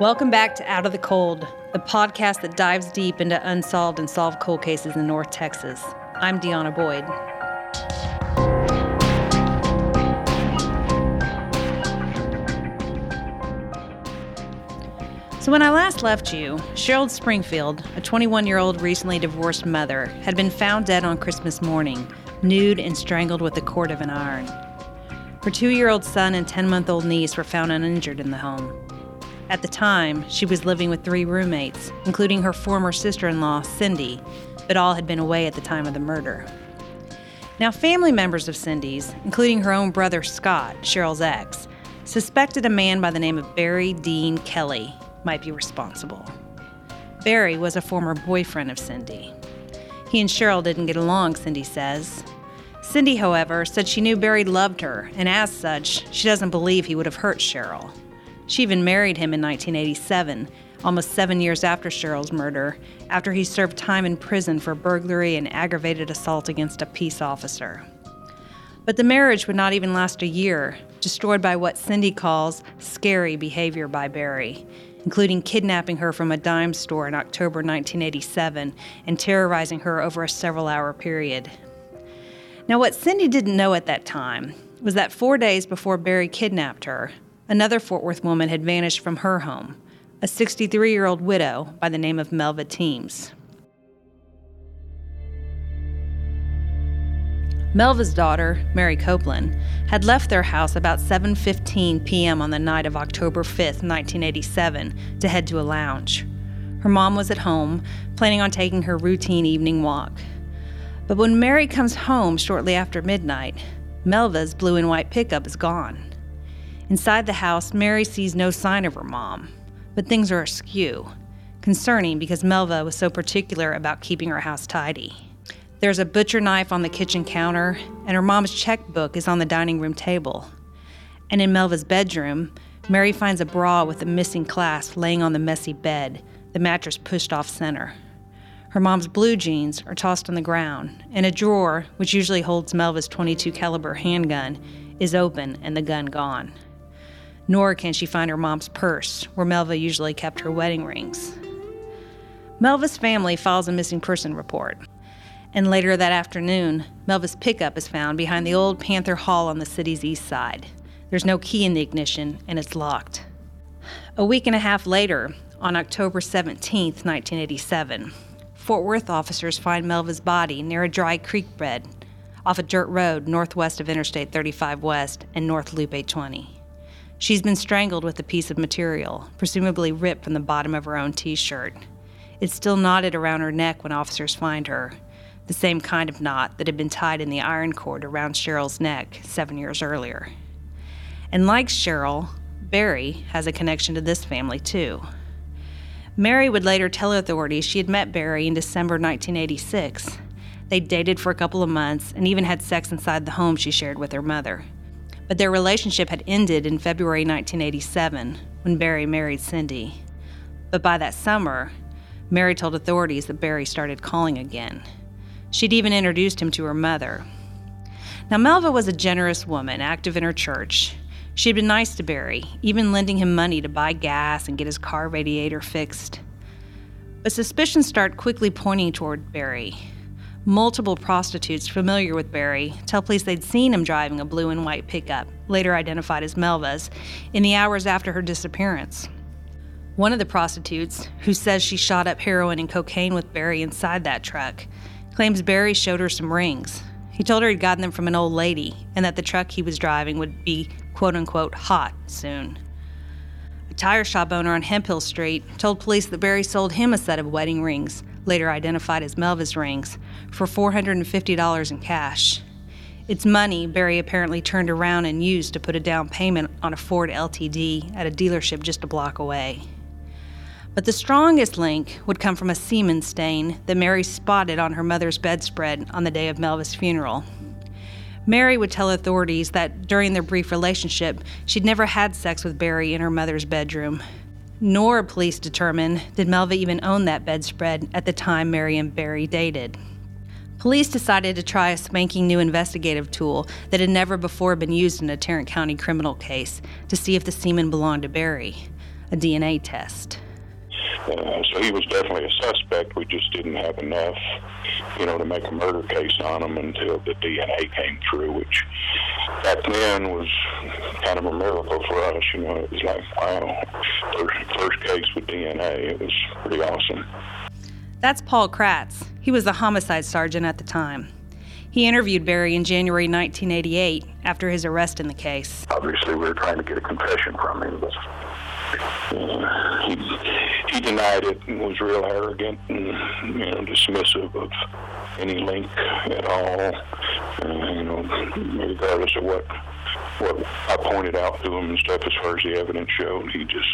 Welcome back to Out of the Cold, the podcast that dives deep into unsolved and solved cold cases in North Texas. I'm Deanna Boyd. So, when I last left you, Cheryl Springfield, a 21 year old recently divorced mother, had been found dead on Christmas morning, nude and strangled with the cord of an iron. Her two year old son and 10 month old niece were found uninjured in the home. At the time, she was living with three roommates, including her former sister in law, Cindy, but all had been away at the time of the murder. Now, family members of Cindy's, including her own brother Scott, Cheryl's ex, suspected a man by the name of Barry Dean Kelly might be responsible. Barry was a former boyfriend of Cindy. He and Cheryl didn't get along, Cindy says. Cindy, however, said she knew Barry loved her, and as such, she doesn't believe he would have hurt Cheryl. She even married him in 1987, almost seven years after Cheryl's murder, after he served time in prison for burglary and aggravated assault against a peace officer. But the marriage would not even last a year, destroyed by what Cindy calls scary behavior by Barry, including kidnapping her from a dime store in October 1987 and terrorizing her over a several hour period. Now, what Cindy didn't know at that time was that four days before Barry kidnapped her, another Fort Worth woman had vanished from her home, a 63 year old widow by the name of Melva Teams. Melva's daughter, Mary Copeland, had left their house about 7:15 p.m. on the night of October 5, 1987, to head to a lounge. Her mom was at home, planning on taking her routine evening walk. But when Mary comes home shortly after midnight, Melva's blue and white pickup is gone. Inside the house, Mary sees no sign of her mom, but things are askew, concerning because Melva was so particular about keeping her house tidy. There's a butcher knife on the kitchen counter, and her mom's checkbook is on the dining room table. And in Melva's bedroom, Mary finds a bra with a missing clasp laying on the messy bed, the mattress pushed off center. Her mom's blue jeans are tossed on the ground, and a drawer, which usually holds Melva's 22 caliber handgun, is open and the gun gone nor can she find her mom's purse, where Melva usually kept her wedding rings. Melva's family files a missing person report. And later that afternoon, Melva's pickup is found behind the old Panther Hall on the city's east side. There's no key in the ignition, and it's locked. A week and a half later, on October 17, 1987, Fort Worth officers find Melva's body near a dry creek bed off a dirt road northwest of Interstate 35 West and North Loop 820. She's been strangled with a piece of material, presumably ripped from the bottom of her own t shirt. It's still knotted around her neck when officers find her, the same kind of knot that had been tied in the iron cord around Cheryl's neck seven years earlier. And like Cheryl, Barry has a connection to this family too. Mary would later tell authorities she had met Barry in December 1986. They dated for a couple of months and even had sex inside the home she shared with her mother but their relationship had ended in February 1987 when Barry married Cindy. But by that summer, Mary told authorities that Barry started calling again. She'd even introduced him to her mother. Now, Melva was a generous woman, active in her church. She'd been nice to Barry, even lending him money to buy gas and get his car radiator fixed. But suspicions start quickly pointing toward Barry. Multiple prostitutes familiar with Barry tell police they'd seen him driving a blue and white pickup, later identified as Melva's, in the hours after her disappearance. One of the prostitutes, who says she shot up heroin and cocaine with Barry inside that truck, claims Barry showed her some rings. He told her he'd gotten them from an old lady and that the truck he was driving would be quote unquote hot soon A tire shop owner on Hemphill Street told police that Barry sold him a set of wedding rings, later identified as Melva's rings, for $450 in cash. It's money Barry apparently turned around and used to put a down payment on a Ford LTD at a dealership just a block away. But the strongest link would come from a semen stain that Mary spotted on her mother's bedspread on the day of Melva's funeral. Mary would tell authorities that during their brief relationship, she'd never had sex with Barry in her mother's bedroom. Nor, police determined, did Melva even own that bedspread at the time Mary and Barry dated. Police decided to try a spanking new investigative tool that had never before been used in a Tarrant County criminal case to see if the semen belonged to Barry a DNA test. Uh, so he was definitely a suspect. We just didn't have enough, you know, to make a murder case on him until the DNA came through, which back then was kind of a miracle for us. You know, it was like, wow, first, first case with DNA. It was pretty awesome. That's Paul Kratz. He was the homicide sergeant at the time. He interviewed Barry in January 1988 after his arrest in the case. Obviously, we were trying to get a confession from him, but uh, he, denied it and was real arrogant and you know dismissive of any link at all. Uh, you know, regardless of what what I pointed out to him and stuff as far as the evidence showed, he just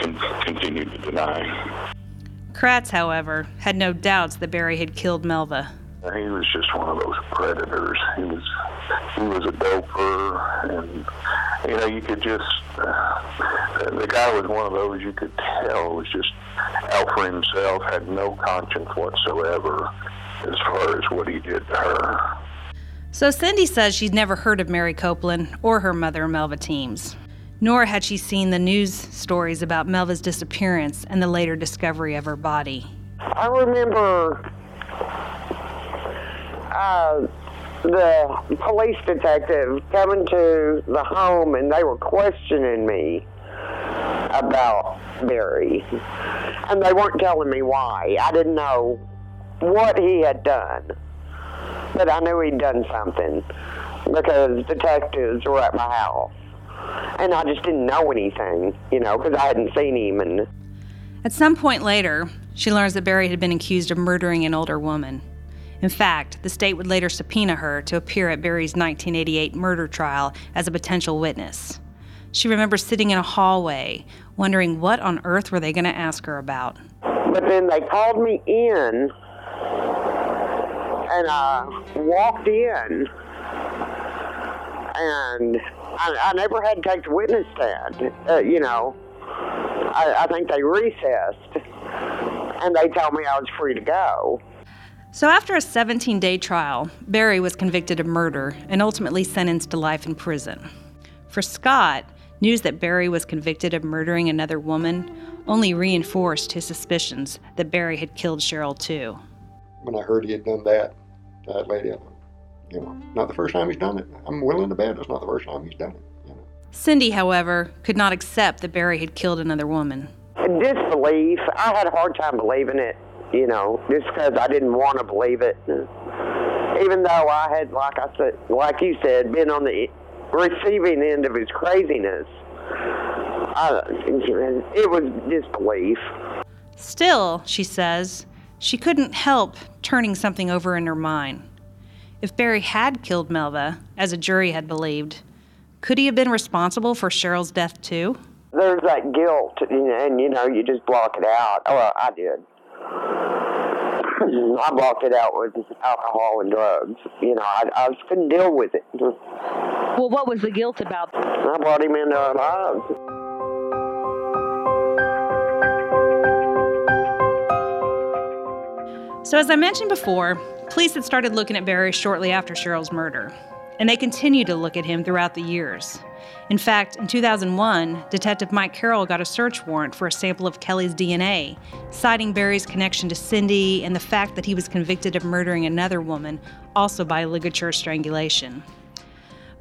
con- continued to deny. Kratz, however, had no doubts that Barry had killed Melva. He was just one of those predators. He was he was a doper, and you know you could just uh, the guy was one of those you could tell was just out for himself, had no conscience whatsoever as far as what he did to her. So Cindy says she'd never heard of Mary Copeland or her mother Melva Teams, nor had she seen the news stories about Melva's disappearance and the later discovery of her body. I remember uh, the police detective coming to the home and they were questioning me about Barry. And they weren't telling me why. I didn't know what he had done. But I knew he'd done something because detectives were at my house. And I just didn't know anything, you know, because I hadn't seen him. And At some point later, she learns that Barry had been accused of murdering an older woman. In fact, the state would later subpoena her to appear at Barry's 1988 murder trial as a potential witness. She remembers sitting in a hallway, wondering what on earth were they going to ask her about. But then they called me in, and I walked in, and I, I never had to take the witness stand. Uh, you know, I, I think they recessed, and they told me I was free to go. So, after a 17 day trial, Barry was convicted of murder and ultimately sentenced to life in prison. For Scott, news that Barry was convicted of murdering another woman only reinforced his suspicions that Barry had killed Cheryl too. When I heard he had done that, that lady, you know, not the first time he's done it. I'm willing to bet it's not the first time he's done it. You know. Cindy, however, could not accept that Barry had killed another woman. Disbelief. I had a hard time believing it you know, just because I didn't want to believe it. Even though I had, like I said, like you said, been on the receiving end of his craziness, I, it was disbelief. Still, she says, she couldn't help turning something over in her mind. If Barry had killed Melva, as a jury had believed, could he have been responsible for Cheryl's death too? There's that guilt, and you know, you just block it out. Oh, well, I did. I blocked it out with alcohol and drugs. You know, I, I just couldn't deal with it. Well, what was the guilt about? I brought him into our lives. So, as I mentioned before, police had started looking at Barry shortly after Cheryl's murder, and they continued to look at him throughout the years. In fact, in 2001, Detective Mike Carroll got a search warrant for a sample of Kelly's DNA, citing Barry's connection to Cindy and the fact that he was convicted of murdering another woman, also by ligature strangulation.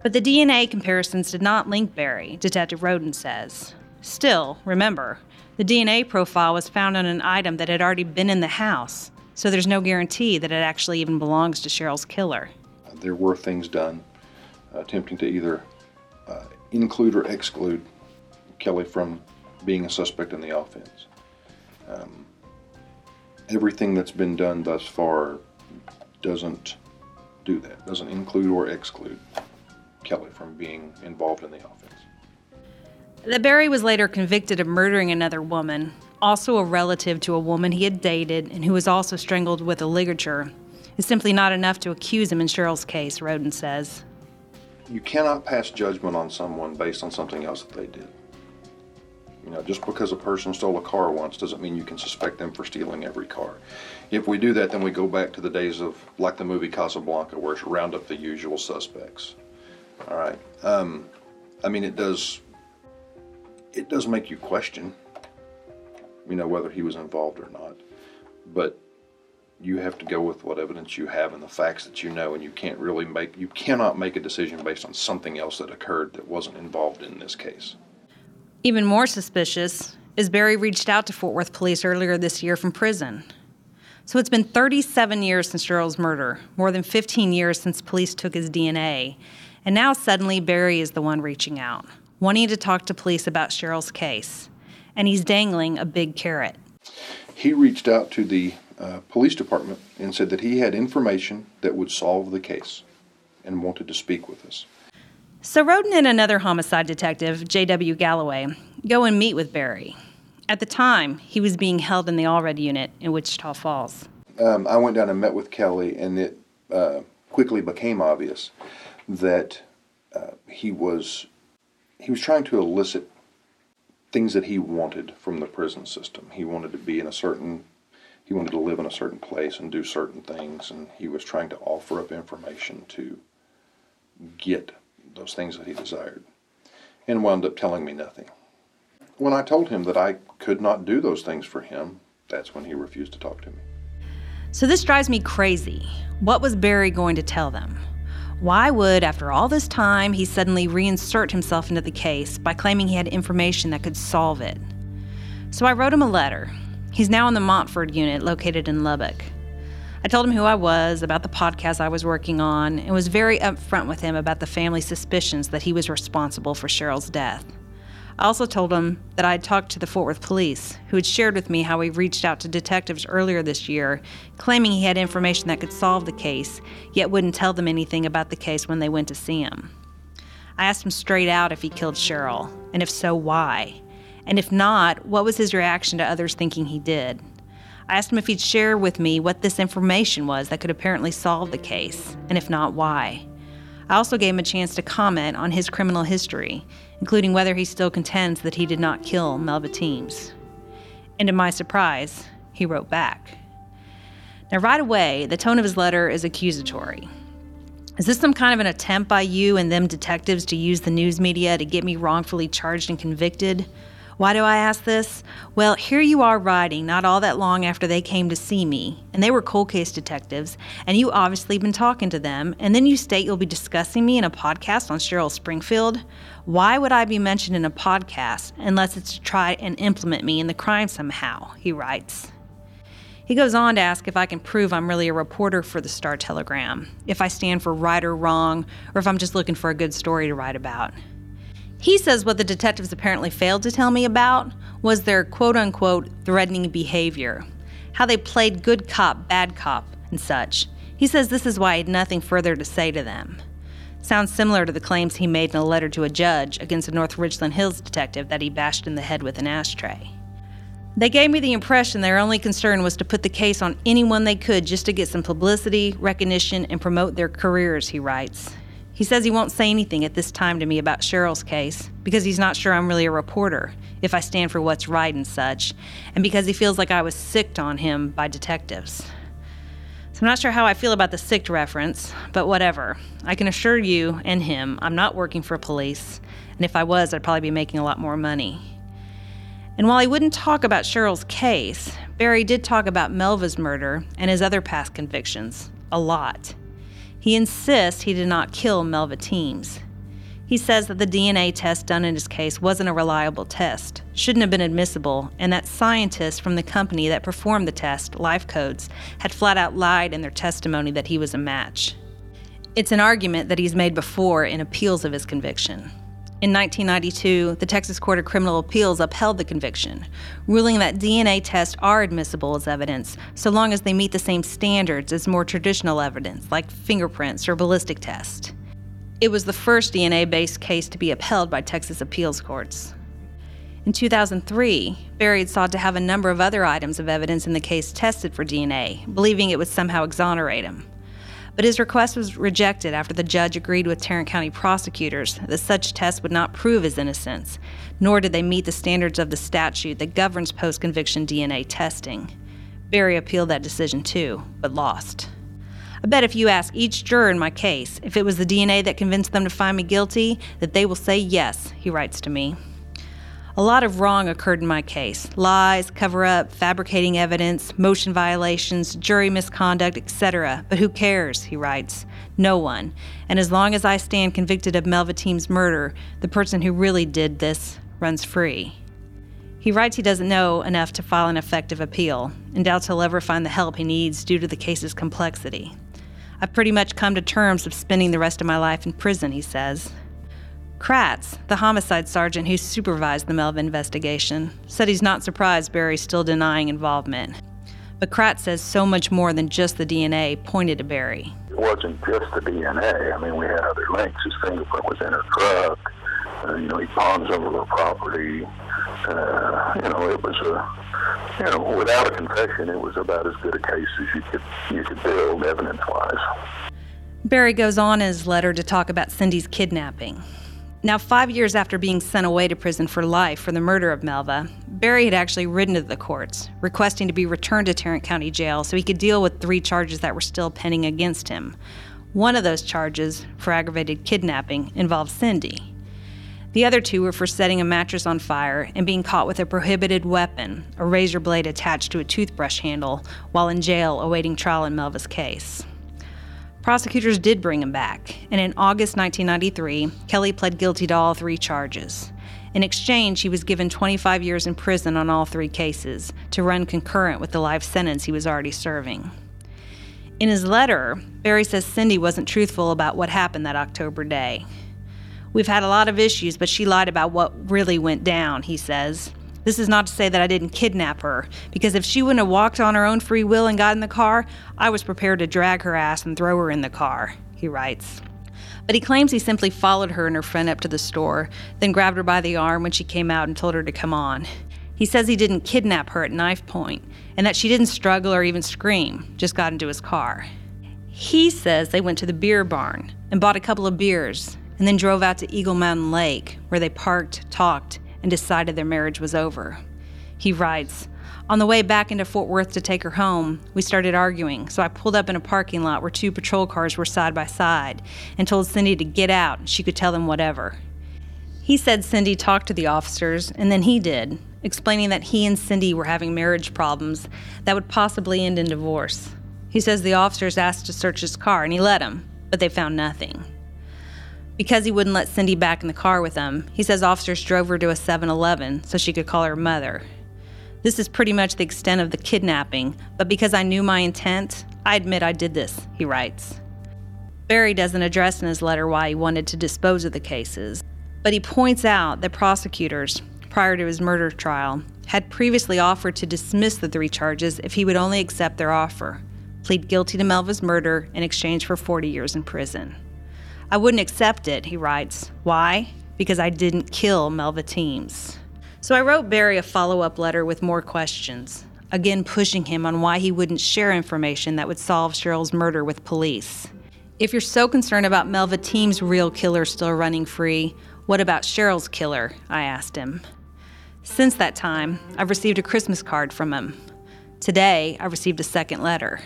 But the DNA comparisons did not link Barry, Detective Roden says. Still, remember, the DNA profile was found on an item that had already been in the house, so there's no guarantee that it actually even belongs to Cheryl's killer. There were things done attempting to either uh, include or exclude Kelly from being a suspect in the offense. Um, everything that's been done thus far doesn't do that, doesn't include or exclude Kelly from being involved in the offense. That Barry was later convicted of murdering another woman, also a relative to a woman he had dated and who was also strangled with a ligature, is simply not enough to accuse him in Cheryl's case, Roden says. You cannot pass judgment on someone based on something else that they did. You know, just because a person stole a car once doesn't mean you can suspect them for stealing every car. If we do that, then we go back to the days of, like the movie Casablanca, where it's round up the usual suspects. All right. Um, I mean, it does. It does make you question, you know, whether he was involved or not. But you have to go with what evidence you have and the facts that you know, and you can't really make. You cannot make a decision based on something else that occurred that wasn't involved in this case. Even more suspicious is Barry reached out to Fort Worth police earlier this year from prison. So it's been 37 years since Cheryl's murder, more than 15 years since police took his DNA, and now suddenly Barry is the one reaching out, wanting to talk to police about Cheryl's case, and he's dangling a big carrot. He reached out to the uh, police department and said that he had information that would solve the case and wanted to speak with us. So Roden and another homicide detective, J.W. Galloway, go and meet with Barry. At the time, he was being held in the Allred unit in Wichita Falls. Um, I went down and met with Kelly, and it uh, quickly became obvious that uh, he was he was trying to elicit things that he wanted from the prison system. He wanted to be in a certain he wanted to live in a certain place and do certain things, and he was trying to offer up information to get those things that he desired, and wound up telling me nothing. When I told him that I could not do those things for him, that's when he refused to talk to me. So this drives me crazy. What was Barry going to tell them? Why would, after all this time, he suddenly reinsert himself into the case by claiming he had information that could solve it? So I wrote him a letter. He's now in the Montford unit located in Lubbock. I told him who I was, about the podcast I was working on, and was very upfront with him about the family suspicions that he was responsible for Cheryl's death. I also told him that I had talked to the Fort Worth police, who had shared with me how he reached out to detectives earlier this year, claiming he had information that could solve the case, yet wouldn't tell them anything about the case when they went to see him. I asked him straight out if he killed Cheryl, and if so, why. And if not, what was his reaction to others thinking he did? I asked him if he'd share with me what this information was that could apparently solve the case, and if not, why. I also gave him a chance to comment on his criminal history, including whether he still contends that he did not kill Melva Teams. And to my surprise, he wrote back. Now, right away, the tone of his letter is accusatory. Is this some kind of an attempt by you and them detectives to use the news media to get me wrongfully charged and convicted? Why do I ask this? Well, here you are writing not all that long after they came to see me, and they were cold case detectives, and you obviously been talking to them, and then you state you'll be discussing me in a podcast on Cheryl Springfield. Why would I be mentioned in a podcast unless it's to try and implement me in the crime somehow? He writes. He goes on to ask if I can prove I'm really a reporter for the Star Telegram, if I stand for right or wrong, or if I'm just looking for a good story to write about. He says what the detectives apparently failed to tell me about was their quote unquote threatening behavior, how they played good cop, bad cop, and such. He says this is why I had nothing further to say to them. Sounds similar to the claims he made in a letter to a judge against a North Richland Hills detective that he bashed in the head with an ashtray. They gave me the impression their only concern was to put the case on anyone they could just to get some publicity, recognition, and promote their careers, he writes. He says he won't say anything at this time to me about Cheryl's case because he's not sure I'm really a reporter, if I stand for what's right and such, and because he feels like I was sicked on him by detectives. So I'm not sure how I feel about the sicked reference, but whatever. I can assure you and him I'm not working for police, and if I was, I'd probably be making a lot more money. And while he wouldn't talk about Cheryl's case, Barry did talk about Melva's murder and his other past convictions a lot. He insists he did not kill Melva Teams. He says that the DNA test done in his case wasn't a reliable test, shouldn't have been admissible, and that scientists from the company that performed the test, Life Codes, had flat out lied in their testimony that he was a match. It's an argument that he's made before in appeals of his conviction. In 1992, the Texas Court of Criminal Appeals upheld the conviction, ruling that DNA tests are admissible as evidence so long as they meet the same standards as more traditional evidence, like fingerprints or ballistic tests. It was the first DNA based case to be upheld by Texas appeals courts. In 2003, Barry had sought to have a number of other items of evidence in the case tested for DNA, believing it would somehow exonerate him but his request was rejected after the judge agreed with Tarrant County prosecutors that such tests would not prove his innocence, nor did they meet the standards of the statute that governs post conviction DNA testing. Barry appealed that decision too, but lost. I bet if you ask each juror in my case if it was the DNA that convinced them to find me guilty, that they will say yes, he writes to me. A lot of wrong occurred in my case lies, cover up, fabricating evidence, motion violations, jury misconduct, etc. But who cares, he writes. No one. And as long as I stand convicted of Melva Team's murder, the person who really did this runs free. He writes he doesn't know enough to file an effective appeal and doubts he'll ever find the help he needs due to the case's complexity. I've pretty much come to terms of spending the rest of my life in prison, he says. Kratz, the homicide sergeant who supervised the Melva investigation, said he's not surprised Barry's still denying involvement. But Kratz says so much more than just the DNA pointed to Barry. It wasn't just the DNA. I mean, we had other links. His fingerprint was in her truck. Uh, you know, he pawned some of her property. Uh, you know, it was a, you know, without a confession, it was about as good a case as you could you could build evidence-wise. Barry goes on in his letter to talk about Cindy's kidnapping. Now, five years after being sent away to prison for life for the murder of Melva, Barry had actually written to the courts, requesting to be returned to Tarrant County Jail so he could deal with three charges that were still pending against him. One of those charges, for aggravated kidnapping, involved Cindy. The other two were for setting a mattress on fire and being caught with a prohibited weapon, a razor blade attached to a toothbrush handle, while in jail awaiting trial in Melva's case. Prosecutors did bring him back, and in August 1993, Kelly pled guilty to all three charges. In exchange, he was given 25 years in prison on all three cases to run concurrent with the life sentence he was already serving. In his letter, Barry says Cindy wasn't truthful about what happened that October day. We've had a lot of issues, but she lied about what really went down, he says. This is not to say that I didn't kidnap her, because if she wouldn't have walked on her own free will and got in the car, I was prepared to drag her ass and throw her in the car, he writes. But he claims he simply followed her and her friend up to the store, then grabbed her by the arm when she came out and told her to come on. He says he didn't kidnap her at knife point, and that she didn't struggle or even scream, just got into his car. He says they went to the beer barn and bought a couple of beers, and then drove out to Eagle Mountain Lake, where they parked, talked, and decided their marriage was over. He writes, on the way back into Fort Worth to take her home, we started arguing, so I pulled up in a parking lot where two patrol cars were side by side and told Cindy to get out and she could tell them whatever. He said Cindy talked to the officers, and then he did, explaining that he and Cindy were having marriage problems that would possibly end in divorce. He says the officers asked to search his car, and he let them, but they found nothing. Because he wouldn't let Cindy back in the car with him, he says officers drove her to a 7 Eleven so she could call her mother. This is pretty much the extent of the kidnapping, but because I knew my intent, I admit I did this, he writes. Barry doesn't address in his letter why he wanted to dispose of the cases, but he points out that prosecutors, prior to his murder trial, had previously offered to dismiss the three charges if he would only accept their offer, plead guilty to Melva's murder in exchange for 40 years in prison. I wouldn't accept it, he writes. Why? Because I didn't kill Melva Teams. So I wrote Barry a follow up letter with more questions, again pushing him on why he wouldn't share information that would solve Cheryl's murder with police. If you're so concerned about Melva Team's real killer still running free, what about Cheryl's killer? I asked him. Since that time, I've received a Christmas card from him. Today, I received a second letter.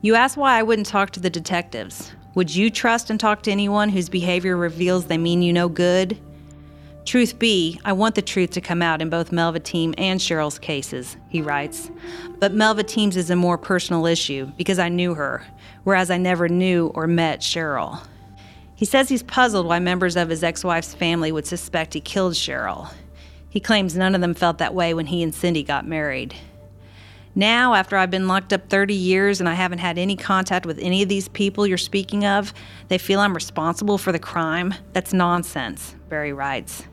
You asked why I wouldn't talk to the detectives. Would you trust and talk to anyone whose behavior reveals they mean you no good? Truth be, I want the truth to come out in both Melva Team and Cheryl's cases, he writes. But Melva Team's is a more personal issue because I knew her, whereas I never knew or met Cheryl. He says he's puzzled why members of his ex wife's family would suspect he killed Cheryl. He claims none of them felt that way when he and Cindy got married. Now, after I've been locked up 30 years and I haven't had any contact with any of these people you're speaking of, they feel I'm responsible for the crime. That's nonsense, Barry writes.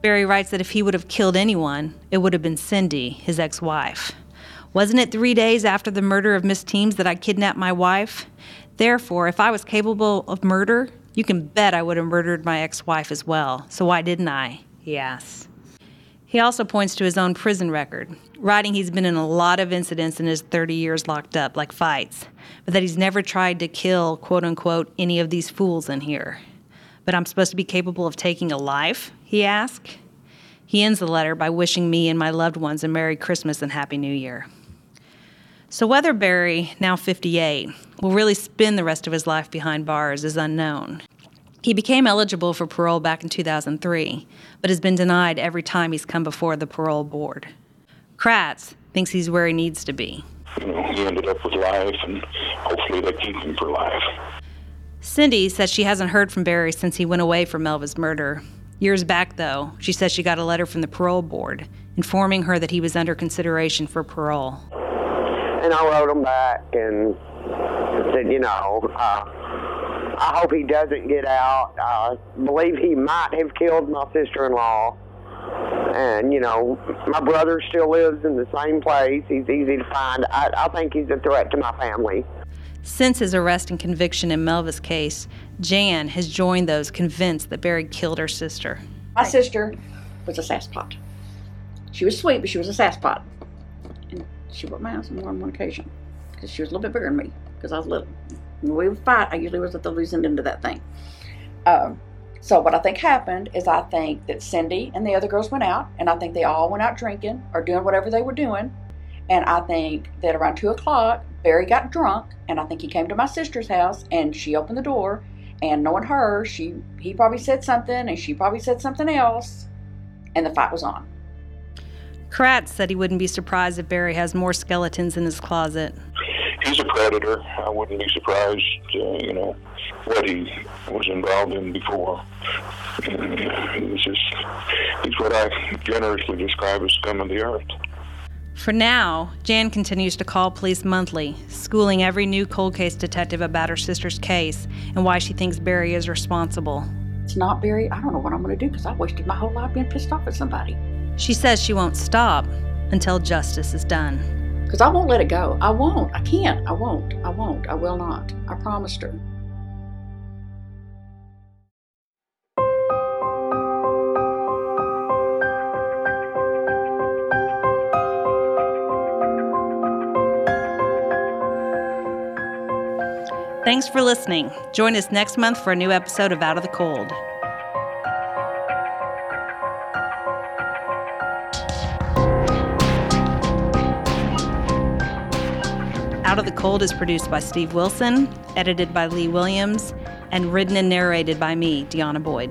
Barry writes that if he would have killed anyone, it would have been Cindy, his ex wife. Wasn't it three days after the murder of Miss Teams that I kidnapped my wife? Therefore, if I was capable of murder, you can bet I would have murdered my ex wife as well. So why didn't I? He asks. He also points to his own prison record, writing he's been in a lot of incidents in his 30 years locked up, like fights, but that he's never tried to kill, quote unquote, any of these fools in here. But I'm supposed to be capable of taking a life? He asks. He ends the letter by wishing me and my loved ones a Merry Christmas and Happy New Year. So, whether Barry, now 58, will really spend the rest of his life behind bars is unknown. He became eligible for parole back in 2003, but has been denied every time he's come before the parole board. Kratz thinks he's where he needs to be. You know, he ended up with life, and hopefully they keep him for life. Cindy says she hasn't heard from Barry since he went away for Melva's murder. Years back, though, she says she got a letter from the parole board informing her that he was under consideration for parole. And I wrote him back and said, you know, uh, I hope he doesn't get out. I believe he might have killed my sister-in-law. And, you know, my brother still lives in the same place. He's easy to find. I, I think he's a threat to my family. Since his arrest and conviction in Melva's case, Jan has joined those convinced that Barry killed her sister. My sister was a sasspot. She was sweet, but she was a sasspot. And she whipped my ass on more than one occasion because she was a little bit bigger than me because I was little when we would fight, I usually was at the losing end of that thing. Um, so what I think happened is I think that Cindy and the other girls went out, and I think they all went out drinking or doing whatever they were doing. And I think that around two o'clock, Barry got drunk, and I think he came to my sister's house, and she opened the door, and knowing her, she he probably said something, and she probably said something else, and the fight was on. Kratz said he wouldn't be surprised if Barry has more skeletons in his closet he's a predator. I wouldn't be surprised, uh, you know, what he was involved in before. He's just, he's what I generously describe as scum of the earth. For now, Jan continues to call police monthly, schooling every new cold case detective about her sister's case and why she thinks Barry is responsible. It's not Barry. I don't know what I'm going to do because I wasted my whole life being pissed off at somebody. She says she won't stop until justice is done because I won't let it go. I won't. I can't. I won't. I won't. I will not. I promised her. Thanks for listening. Join us next month for a new episode of Out of the Cold. Out of the Cold is produced by Steve Wilson, edited by Lee Williams, and written and narrated by me, Deanna Boyd.